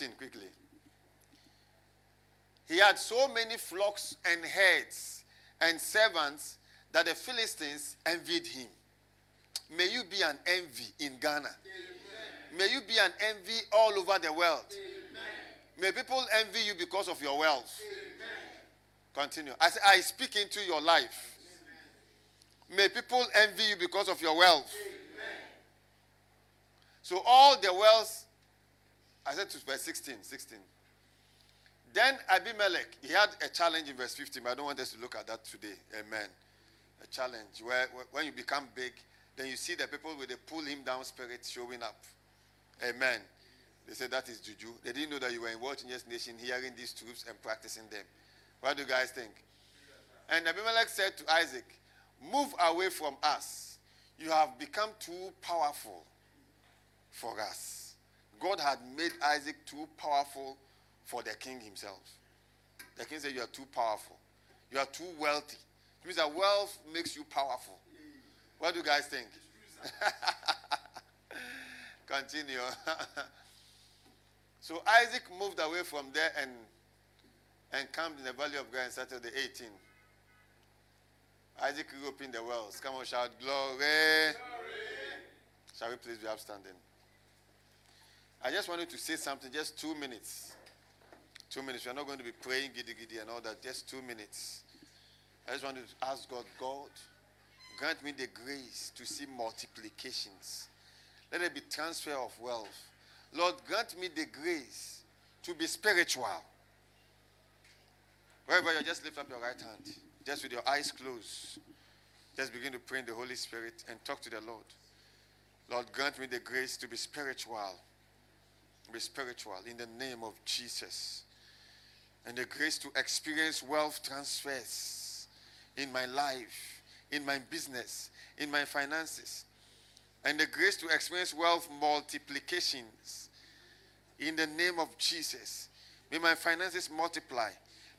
14 quickly. He had so many flocks and herds and servants that the Philistines envied him. May you be an envy in Ghana. Amen. May you be an envy all over the world. Amen. May people envy you because of your wealth. Amen. Continue. Say, I speak into your life. May people envy you because of your wealth. So all the wealth, I said to verse 16, 16. Then Abimelech, he had a challenge in verse 15, but I don't want us to look at that today. Amen. A challenge where when you become big, then you see the people with the pull him down spirit showing up. Amen. They said that is juju. They didn't know that you were in Changers Nation hearing these truths and practicing them. What do you guys think? And Abimelech said to Isaac, Move away from us. You have become too powerful for us. God had made Isaac too powerful for the king himself. The king said, You are too powerful. You are too wealthy. It means that wealth makes you powerful. What do you guys think? Continue. so Isaac moved away from there and and camped in the valley of God and started the 18. Isaac grew up in the wells. Come on, shout glory. glory. Shall we please be upstanding? I just wanted to say something, just two minutes. Two minutes. We're not going to be praying giddy giddy and all that, just two minutes. I just wanted to ask God, God, grant me the grace to see multiplications. Let there be transfer of wealth. Lord, grant me the grace to be spiritual. Wherever you just lift up your right hand, just with your eyes closed. Just begin to pray in the Holy Spirit and talk to the Lord. Lord, grant me the grace to be spiritual be spiritual in the name of Jesus. And the grace to experience wealth transfers in my life, in my business, in my finances. And the grace to experience wealth multiplications in the name of Jesus. May my finances multiply.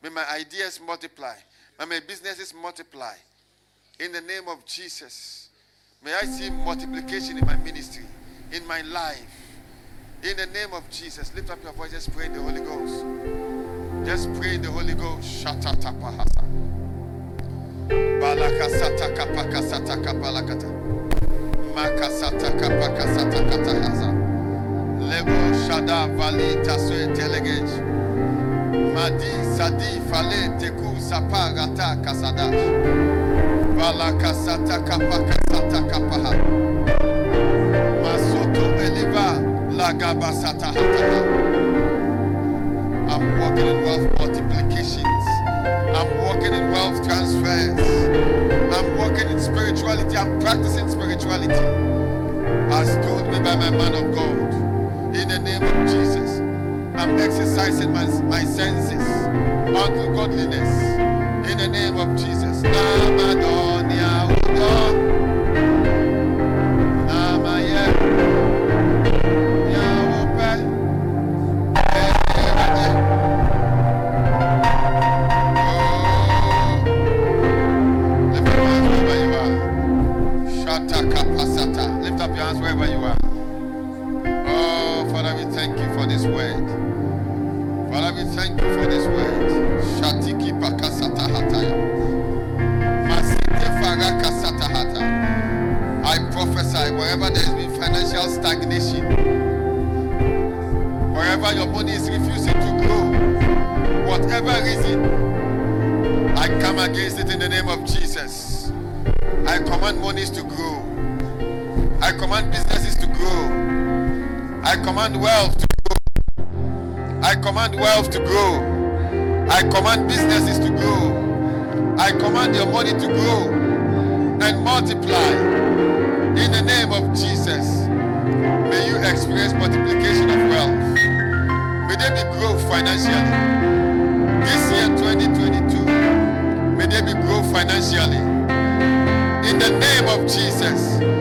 May my ideas multiply. May my businesses multiply. In the name of Jesus. May I see multiplication in my ministry, in my life in the name of Jesus, lift up your voice. Just pray the Holy Ghost. Just pray the Holy Ghost. Lebo shada vali taswe telegej. Madi sadi fale teku saparata kasadash. Balakasata kapakasata kapaha. I'm walking in wealth multiplications. I'm walking in wealth transfers. I'm walking in spirituality. I'm practicing spirituality. As told me by my man of God. In the name of Jesus. I'm exercising my, my senses unto godliness. In the name of Jesus. Sata. Lift up your hands wherever you are. Oh, Father, we thank you for this word. Father, we thank you for this word. Shatiki pakasata hataya. Masite faga kasata hata. I prophesy wherever there has been financial stagnation, wherever your money is refusing to grow, whatever reason, I come against it in the name of Jesus. I command monies to grow. I command businesses to grow. I command wealth to grow. I command wealth to grow. I command businesses to grow. I command your money to grow and multiply. In the name of Jesus, may you experience multiplication of wealth. May there be growth financially. This year, 2022, may there be growth financially. In the name of Jesus.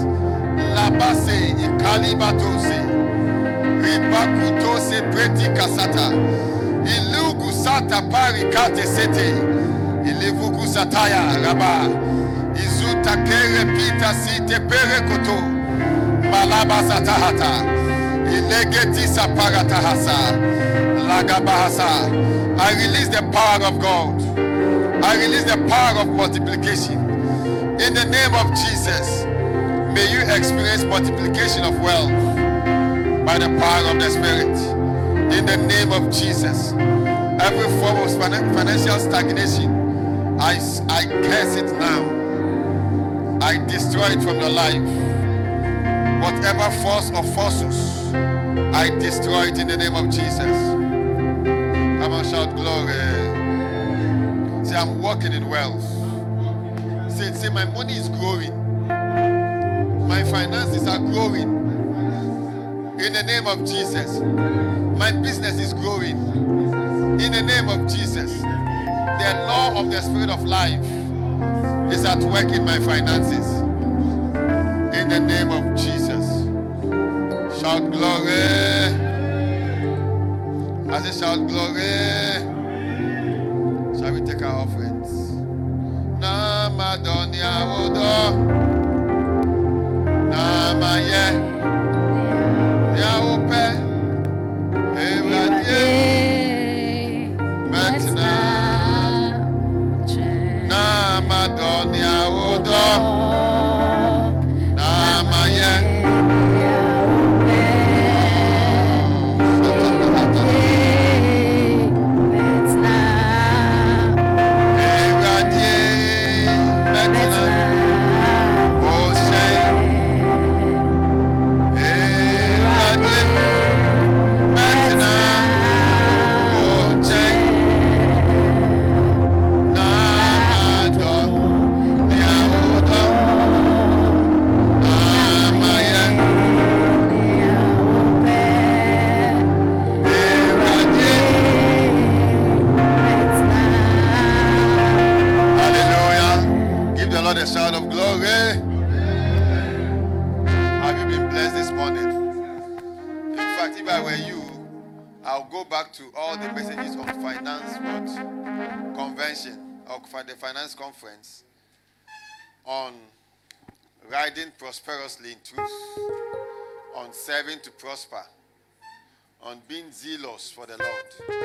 Labase ikalibatose. Ribakutose preti kasata. Ilugu sata parikate sete. Raba. Izuta kere pita site pere koto. Malaba satahata. Ilegeti saparatahasa. Lagabahasa. I release the power of God. I release the power of multiplication. In the name of Jesus, may you experience multiplication of wealth by the power of the Spirit. In the name of Jesus, every form of financial stagnation, I, I curse it now. I destroy it from your life. Whatever force or forces, I destroy it in the name of Jesus. Come on, shout glory. Say, I'm walking in wealth. Say, say, my money is growing. My finances are growing. In the name of Jesus. My business is growing. In the name of Jesus. The law of the spirit of life is at work in my finances. In the name of Jesus. Shout glory. As a shout glory. Shall we take our offerings? Namadonia Wodo. Yawope. The messages on finance what? Convention, okay, the finance conference on riding prosperously in truth, on serving to prosper, on being zealous for the Lord.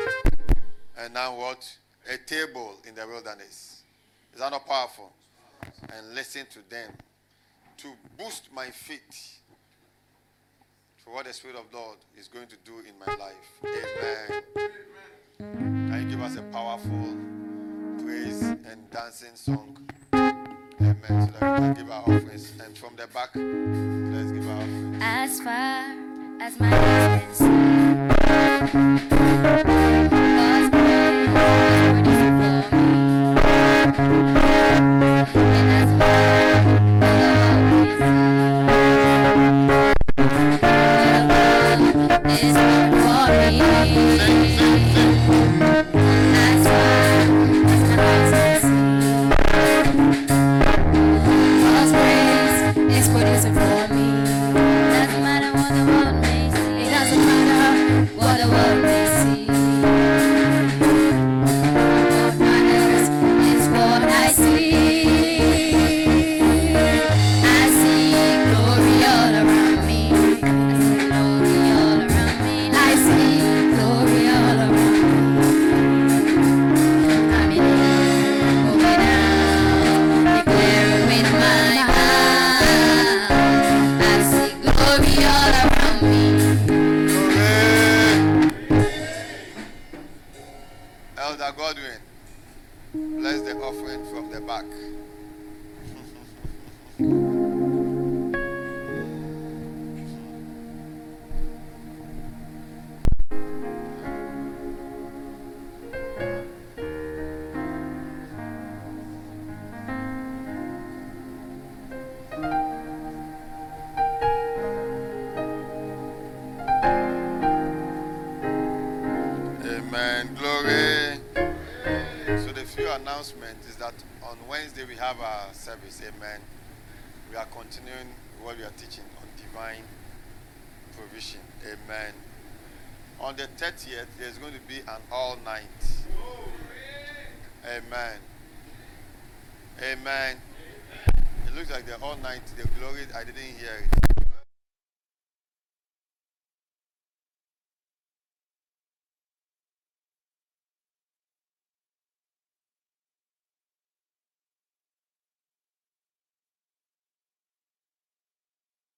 And now what? A table in the wilderness. Is that not powerful? And listen to them to boost my faith for what the Spirit of Lord is going to do in my life. Amen. Amen. Can you give us a powerful praise and dancing song? Amen. So that we can give our offerings. And from the back, let's give our offerings. As far as my eyes can see. God's grace is for me. Amen. Glory. So the few announcements is that on Wednesday we have our service. Amen. We are continuing what we are teaching on divine provision. Amen. On the 30th, there's going to be an all night. Amen. Amen. It looks like the all night, the glory, I didn't hear it.